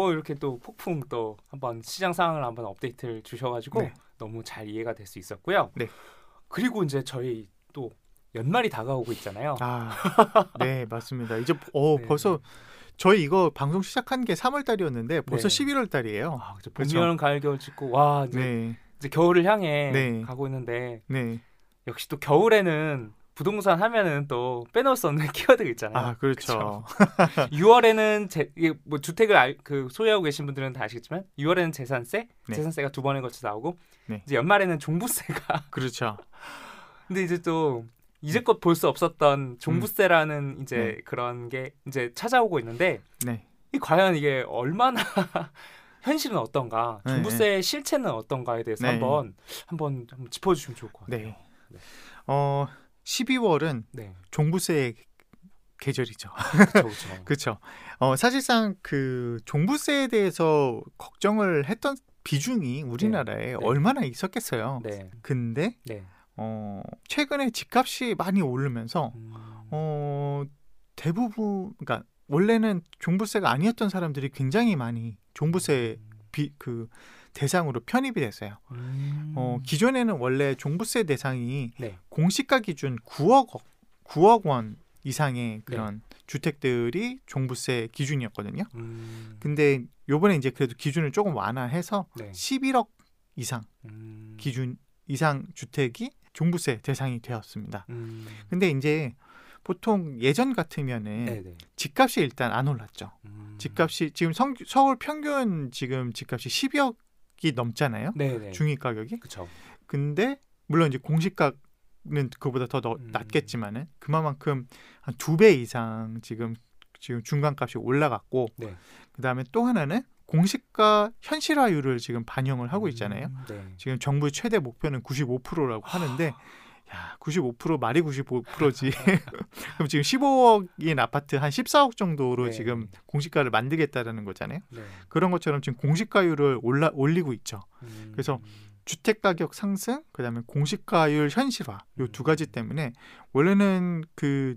어 이렇게 또 폭풍 또 한번 시장 상황을 한번 업데이트를 주셔가지고 네. 너무 잘 이해가 될 수 있었고요. 네. 그리고 이제 저희 또 연말이 다가오고 있잖아요. 아, 네 맞습니다. 이제 어 네. 벌써 저희 이거 방송 시작한 게 3월 달이었는데 벌써 네. 11월 달이에요. 아, 이제 봄, 그렇죠. 여름, 가을, 겨울 찍고 와 이제, 네, 이제 겨울을 향해 네. 가고 있는데 네. 역시 또 겨울에는 부동산 하면은 또 빼놓을 수 없는 키워드가 있잖아요. 아 그렇죠. 6월에는 제, 뭐 주택을 알, 그 소유하고 계신 분들은 다 아시겠지만 6월에는 재산세, 네. 재산세가 두 번에 걸쳐 나오고 네. 이제 연말에는 종부세가 그렇죠. 근데 이제 또 이제껏 볼 수 없었던 종부세라는 이제 네. 그런 게 이제 찾아오고 있는데 네. 이 과연 이게 얼마나 현실은 어떤가, 네, 종부세의 실체는 어떤가에 대해서 네. 한번 한번 한번 짚어주시면 좋을 것 같아요. 네. 네. 어 12월은 네, 종부세 계절이죠. 그렇죠. 어 사실상 그 종부세에 대해서 걱정을 했던 비중이 우리나라에 얼마나 있었겠어요. 네, 근데 네. 어 최근에 집값이 많이 오르면서 음, 어 대부분 그러니까 원래는 종부세가 아니었던 사람들이 굉장히 많이 종부세 비 그 대상으로 편입이 됐어요. 음, 어 기존에는 원래 종부세 대상이 네. 공시가 기준 9억 원- 9억 원 이상의 그런 주택들이 종부세 기준이었거든요. 음, 근데 요번에 이제 그래도 기준을 조금 완화해서 네. 11억 이상 음, 기준 이상 주택이 종부세 대상이 되었습니다. 음, 근데 이제 보통 예전 같으면은 네, 네. 집값이 일단 안 올랐죠. 음, 집값이 지금 성, 서울 평균 지금 집값이 10억 이 넘잖아요. 네, 네. 중위 가격이. 그렇죠. 근데 물론 이제 공시가 는 그보다 더 너- 음. 낮겠지만은 그만큼 한 두 배 이상 지금 지금 중간값이 올라갔고 네. 그다음에 또 하나는 공시가 현실화율을 지금 반영을 하고 있잖아요. 음, 네. 지금 정부의 최대 목표는 95%라고 하는데 야, 95% 말이 95%지. 그럼 지금 15억인 아파트 한 14억 정도로 네. 지금 공시가를 만들겠다라는 거잖아요. 네. 그런 것처럼 지금 공시가율을 올라 올리고 있죠. 음, 그래서 주택 가격 상승, 그다음에 공시가율 현실화 요 두 가지 때문에 원래는 그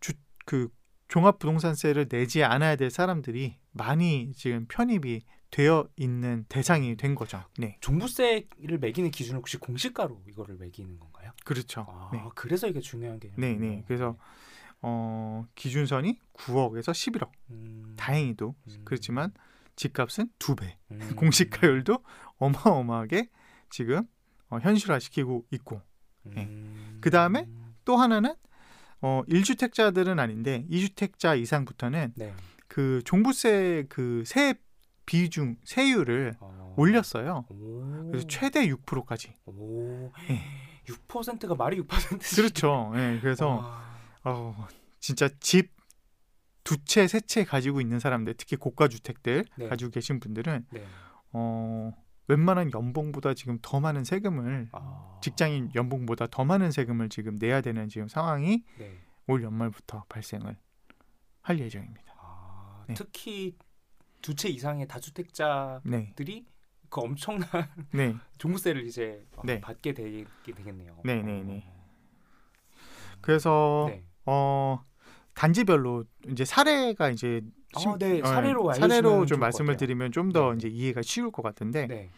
주그 종합 부동산세를 내지 않아야 될 사람들이 많이 지금 편입이 되어 있는 대상이 된 거죠. 네, 종부세를 매기는 기준은 혹시 공시가로 이거를 매기는 건가요? 그렇죠. 아, 네, 그래서 이게 중요한 개념. 네, 네. 그래서 어 기준선이 9억에서 11억. 음, 다행히도 음, 그렇지만 집값은 두 배. 음, 공시가율도 어마어마하게 지금 어, 현실화시키고 있고 네. 음, 그 다음에 또 하나는 어 1주택자들은 아닌데 2주택자 이상부터는 네. 그 종부세 그세 비중 세율을 어, 올렸어요. 오, 그래서 최대 6%까지. 오, 네. 6%가 말이 6%지. 그렇죠. 예, 그래서 어, 진짜 집 두 채, 세 채 가지고 있는 사람들, 특히 고가 주택들 네. 가지고 계신 분들은 네. 어, 웬만한 연봉보다 지금 더 많은 세금을 아, 직장인 연봉보다 더 많은 세금을 지금 내야 되는 지금 상황이 네. 올 연말부터 발생을 할 예정입니다. 아, 네. 특히 두 채 이상의 다주택자들이 네, 그 엄청난 네, 종부세를 이제 어, 네. 받게 되게 되겠네요. 네, 네, 네. 그래서 네. 어 단지별로 이제 사례가 이제 아, 네. 어, 사례로 사례로 알려주면 좋을 좀것 말씀을. 드리면 좀더 네. 이제 이해가 쉬울 것 같은데 네.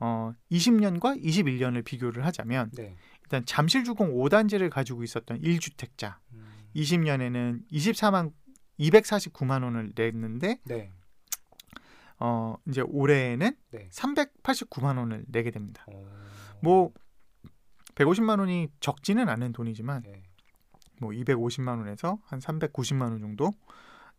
어 20년과 21년을 비교를 하자면 네. 일단 잠실주공 5단지를 가지고 있었던 1주택자 음, 20년에는 24만 249만 원을 냈는데 네. 어 이제 올해에는 네. 389만 원을 내게 됩니다. 어, 뭐 150만 원이 적지는 않은 돈이지만 네. 뭐 250만 원에서 한 390만 원 정도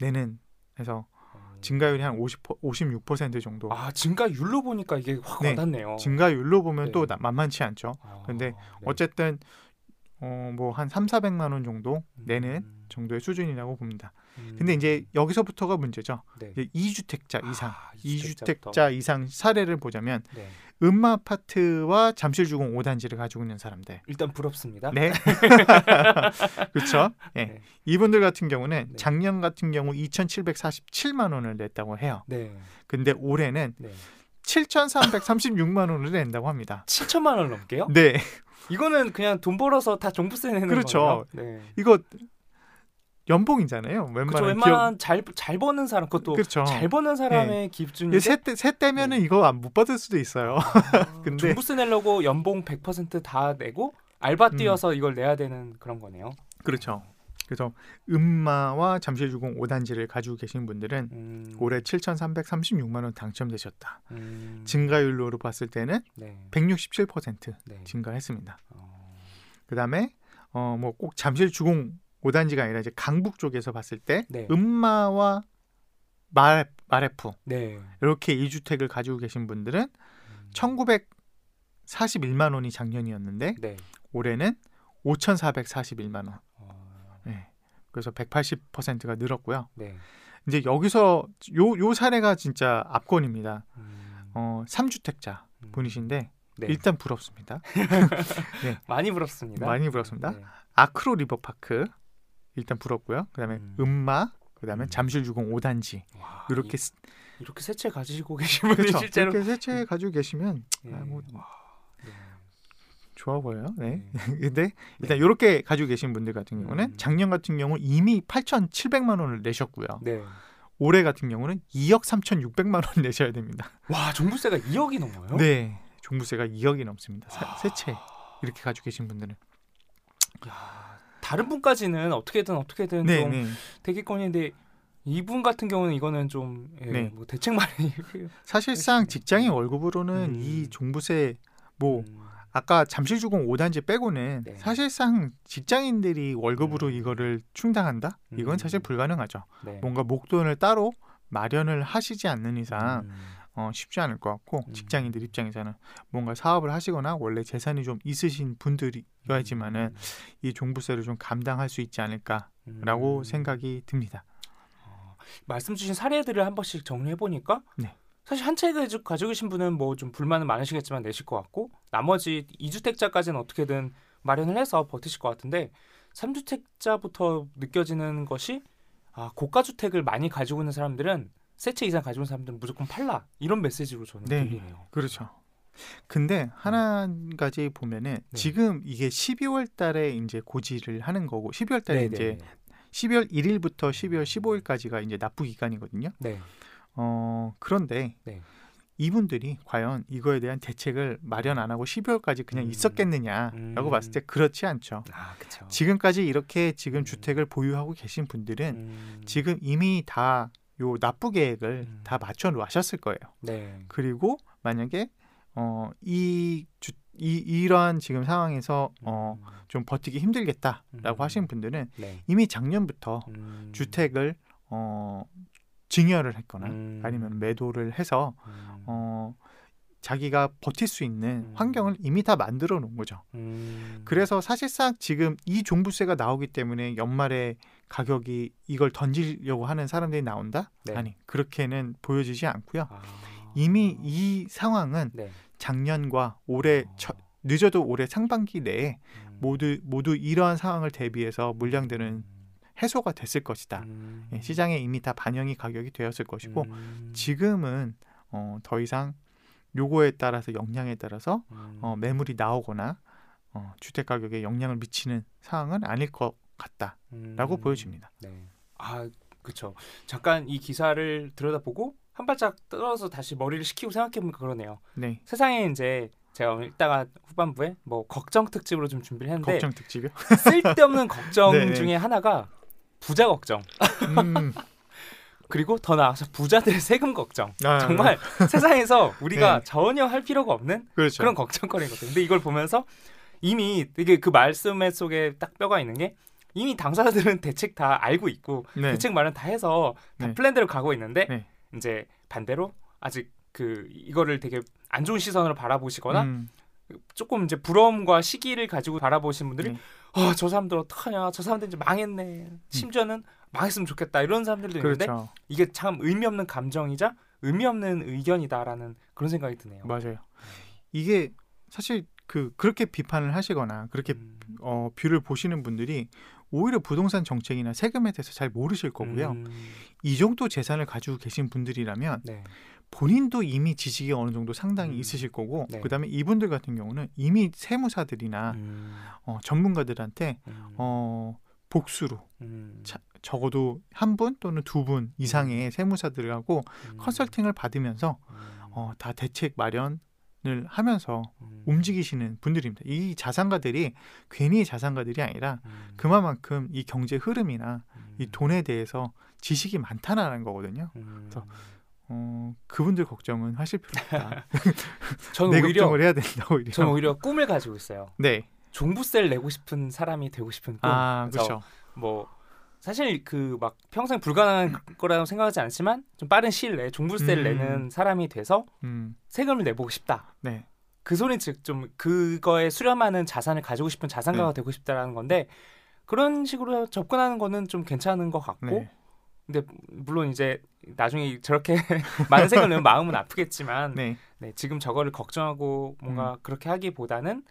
내는 해서 어. 증가율이 한 50, 56% 정도 아 증가율로 보니까 이게 확 네. 와닿네요. 증가율로 보면 네. 또 나- 만만치 않죠. 아, 근데 네. 어쨌든 어 뭐 한 3, 400만 원 정도 내는 음, 정도의 수준이라고 봅니다. 음. 근데 이제 여기서부터가 문제죠. 네. 이제 2주택자 이상, 아, 이주택자부터. 2주택자 이상 사례를 보자면 네. 음마 아파트와 잠실주공 5단지를 가지고 있는 사람들. 일단 부럽습니다. 네. 그렇죠. 예. 네. 이분들 같은 경우는 네. 작년 같은 경우 2,747만 원을 냈다고 해요. 네. 근데 올해는 네. 7,336만 원을 낸다고 합니다. 7천만 원 넘게요? 네. 이거는 그냥 돈 벌어서 다 종부세 내는 그렇죠. 거예요. 네. 이거 연봉이잖아요. 웬만한 그렇죠. 웬만한 잘잘 버는 사람 그것도 그렇죠. 잘 버는 사람의 기준인데 세대 세대면은 네. 이거 안 못 받을 수도 있어요. 아, 근데- 종부세 내려고 연봉 100%다 내고 알바 음. 뛰어서 이걸 내야 되는 그런 거네요. 그렇죠. 그래서 음마와 잠실주공 5단지를 가지고 계신 분들은 음, 올해 7,336만 원 당첨되셨다. 음, 증가율로 봤을 때는 네. 167% 네. 증가했습니다. 어, 그다음에 어 뭐 꼭 잠실주공 5단지가 아니라 이제 강북 쪽에서 봤을 때 네. 음마와 말 마레프 네. 이렇게 2주택을 가지고 계신 분들은 음, 1,941만 원이 작년이었는데 네. 올해는 5,441만 원. 어, 네. 그래서 180%가 늘었고요. 네. 이제 여기서 요 요 사례가 진짜 압권입니다. 음, 어, 3주택자 음, 분이신데 네. 일단 부럽습니다. 많이 부럽습니다. 많이 부럽습니다. 네. 아크로 리버파크 일단 부럽고요. 그다음에 음. 음. 마 그다음에 음. 잠실주공 5단지 와, 이렇게 이, 이렇게 새채 가지고 계신 분이 그렇죠. 실제로 이렇게 세채 가지고 계시면 네. 아, 뭐 와, 네. 좋아 보여요. 네. 네. 근데 일단 네. 이렇게 가지고 계신 분들 같은 경우는 음. 작년 같은 경우 이미 8,700만 원을 내셨고요. 네. 올해 같은 경우는 2억 3,600만 원 내셔야 됩니다. 와, 종부세가 2억이 넘어요? 네. 종부세가 2억이 넘습니다. 아. 세채 이렇게 가지고 계신 분들은. 야, 다른 분까지는 어떻게든 어떻게든 네, 좀 네. 되겠거니인데 이분 같은 경우는 이거는 좀 예, 네. 뭐 대책 마련이 사실상. 직장인 월급으로는 음. 이 종부세 뭐 음, 아까 잠실주공 5단지 빼고는 네. 사실상 직장인들이 월급으로 음. 이거를 충당한다? 이건 사실 음. 불가능하죠. 네. 뭔가 목돈을 따로 마련을 하시지 않는 이상 음, 어, 쉽지 않을 것 같고 음. 직장인들 입장에서는 뭔가 사업을 하시거나 원래 재산이 좀 있으신 분들이어야지만은 음, 이 종부세를 좀 감당할 수 있지 않을까라고 음. 생각이 듭니다. 어, 말씀 주신 사례들을 한 번씩 정리해 보니까 네. 사실 한 채 가지고 가지고 계신 분은 뭐 좀 불만은 많으시겠지만 내실 것 같고 나머지 2주택자까지는 어떻게든 마련을 해서 버티실 것 같은데 3주택자부터 느껴지는 것이 아, 고가 주택을 많이 가지고 있는 사람들은 세 채 이상 가지고 있는 사람들은 무조건 팔라 이런 메시지로 저는 네. 들리네요. 그렇죠. 근데 하나 가지 보면은 네. 지금 이게 12월 달에 이제 고지를 하는 거고 12월 달에 네, 이제 네, 12월 1일부터 12월 15일까지가 이제 납부 기간이거든요. 네. 어, 그런데 네. 이분들이 과연 이거에 대한 대책을 마련 안 하고 12월까지 그냥 음. 있었겠느냐라고 음. 봤을 때 그렇지 않죠. 아, 그렇죠. 지금까지 이렇게 지금 음. 주택을 보유하고 계신 분들은 음, 지금 이미 다 요 납부 계획을 음. 다 맞춰 놓으셨을 거예요. 네. 그리고 만약에 어, 이, 주, 이 이러한 지금 상황에서 어, 음, 좀 버티기 힘들겠다라고 음. 하시는 분들은 네. 이미 작년부터 음, 주택을 어, 증여를 했거나 음, 아니면 매도를 해서 음, 어, 자기가 버틸 수 있는 음. 환경을 이미 다 만들어 놓은 거죠. 음, 그래서 사실상 지금 이 종부세가 나오기 때문에 연말에 가격이 이걸 던지려고 하는 사람들이 나온다? 네. 아니 그렇게는 보여지지 않고요. 아, 이미 이 상황은 네. 작년과 올해 첫- 늦어도 올해 상반기 내에 음, 모두 모두 이러한 상황을 대비해서 물량들은 음, 해소가 됐을 것이다. 음, 예, 시장에 이미 다 반영이 가격이 되었을 것이고 음, 지금은 어, 더 이상 요거에 따라서 영향에 따라서 음, 어, 매물이 나오거나 어, 주택 가격에 영향을 미치는 상황은 아닐 것 같다라고 음, 보여집니다. 네. 아, 그렇죠. 잠깐 이 기사를 들여다보고 한 발짝 떨어서 다시 머리를 식히고 생각해보니까 그러네요. 네, 세상에 이제 제가 이따가 후반부에 뭐 걱정 특집으로 좀 준비를 했는데 걱정 특집이요. 쓸데없는 걱정 네, 네. 중에 하나가 부자 걱정 음, 그리고 더 나아가서 부자들의 세금 걱정 아, 정말 세상에서 우리가 네. 전혀 할 필요가 없는 그렇죠. 그런 걱정거리거든요. 근데 이걸 보면서 이미 이게 그 말씀 속에 딱 뼈가 있는 게 이미 당사자들은 대책 다 알고 있고 네, 대책 마련 다 해서 다 네. 플랜대로 가고 있는데 네. 이제 반대로 아직 그 이거를 되게 안 좋은 시선으로 바라보시거나 음, 조금 이제 부러움과 시기를 가지고 바라보신 분들이 네. 아저 사람들 어떡하냐 저 사람들 이제 망했네 심지어는 망했으면 좋겠다 이런 사람들도 있는데 그렇죠. 이게 참 의미 없는 감정이자 의미 없는 의견이다라는 그런 생각이 드네요. 맞아요. 이게 사실 그 그렇게 비판을 하시거나 그렇게 음, 어, view를 보시는 분들이 오히려 부동산 정책이나 세금에 대해서 잘 모르실 거고요. 음, 이 정도 재산을 가지고 계신 분들이라면 네. 본인도 이미 지식이 어느 정도 상당히 음. 있으실 거고 네. 그다음에 이분들 같은 경우는 이미 세무사들이나 음, 어, 전문가들한테 음, 어, 복수로 음, 차- 적어도 한 분 또는 두 분 이상의 세무사들하고 음, 컨설팅을 받으면서 음, 어, 다 대책 마련 을 하면서 음, 움직이시는 분들입니다. 이 자산가들이 괜히 자산가들이 아니라 음, 그만큼 이 경제 흐름이나 음, 이 돈에 대해서 지식이 많다라는 거거든요. 음, 그래서 어, 그분들 걱정은 하실 필요 없다. 저는 내 오히려 걱정을 해야 된다 오히려. 저는 오히려 꿈을 가지고 있어요. 네. 종부세를 내고 싶은 사람이 되고 싶은 꿈. 아, 그렇죠. 뭐 사실 그 막 평생 불가능한 거라고 생각하지 않지만 좀 빠른 시일 내에 종부세를 음. 내는 사람이 돼서 음, 세금을 내보고 싶다. 네. 그 소리 즉좀 그거에 수렴하는 자산을 가지고 싶은 자산가가 네. 되고 싶다라는 건데 그런 식으로 접근하는 거는 좀 괜찮은 것 같고 네. 근데 물론 이제 나중에 저렇게 많은 세금을 내면 마음은 아프겠지만 네. 네, 지금 저거를 걱정하고 음. 뭔가 그렇게 하기보다는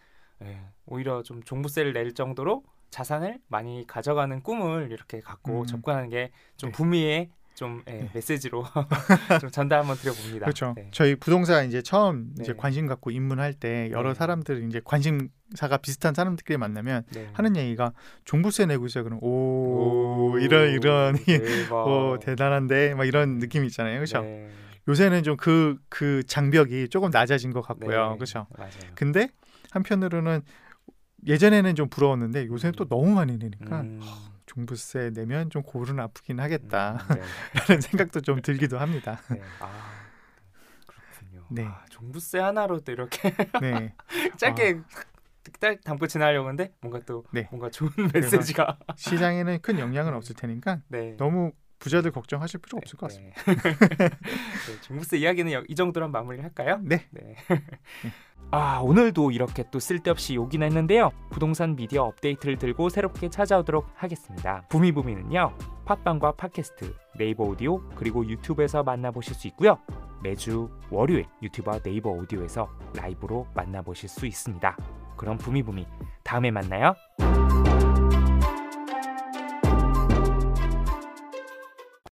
예, 오히려 좀 종부세를 낼 정도로 자산을 많이 가져가는 꿈을 이렇게 갖고 음. 접근하는 게좀 네. 부미의 좀 예, 네. 메시지로 좀 전달 한번 드려봅니다. 그렇죠. 네. 저희 부동산 이제 처음 이제 네. 관심 갖고 입문할 때 여러 네. 사람들 이제 관심사가 비슷한 사람들끼리 만나면 네. 하는 얘기가 종부세 내고 있어요. 그럼 오, 이런 이런 대박. 어, 대단한데 막 이런 느낌이 있잖아요. 그렇죠? 네. 요새는 좀그그 장벽이 조금 낮아진 것 같고요. 네. 그렇죠? 맞아요. 근데 한편으로는 예전에는 좀 부러웠는데 요새는 또 너무 많이 내니까 음, 종부세 내면 좀 골은 아프긴 하겠다라는 음, 네. 생각도 좀 들기도 합니다. 네. 아. 네. 아, 종부세 하나로도 이렇게 네. 짧게 딱 담고 지나려고 하는데 뭔가 또 네. 뭔가 좋은 메시지가 시장에는 큰 영향은 없을 테니까 네. 너무 부자들 걱정하실 필요 없을 것 같습니다. 네. 네, 종부세 이야기는 여- 이 정도로 한 마무리를 할까요? 네. 네. 아 오늘도 이렇게 또 쓸데없이 욕이나 했는데요. 부동산 미디어 업데이트를 들고 새롭게 찾아오도록 하겠습니다. 부미부미는요. 팟빵과 팟캐스트, 네이버 오디오 그리고 유튜브에서 만나보실 수 있고요. 매주 월요일 유튜브와 네이버 오디오에서 라이브로 만나보실 수 있습니다. 그럼 부미부미 다음에 만나요.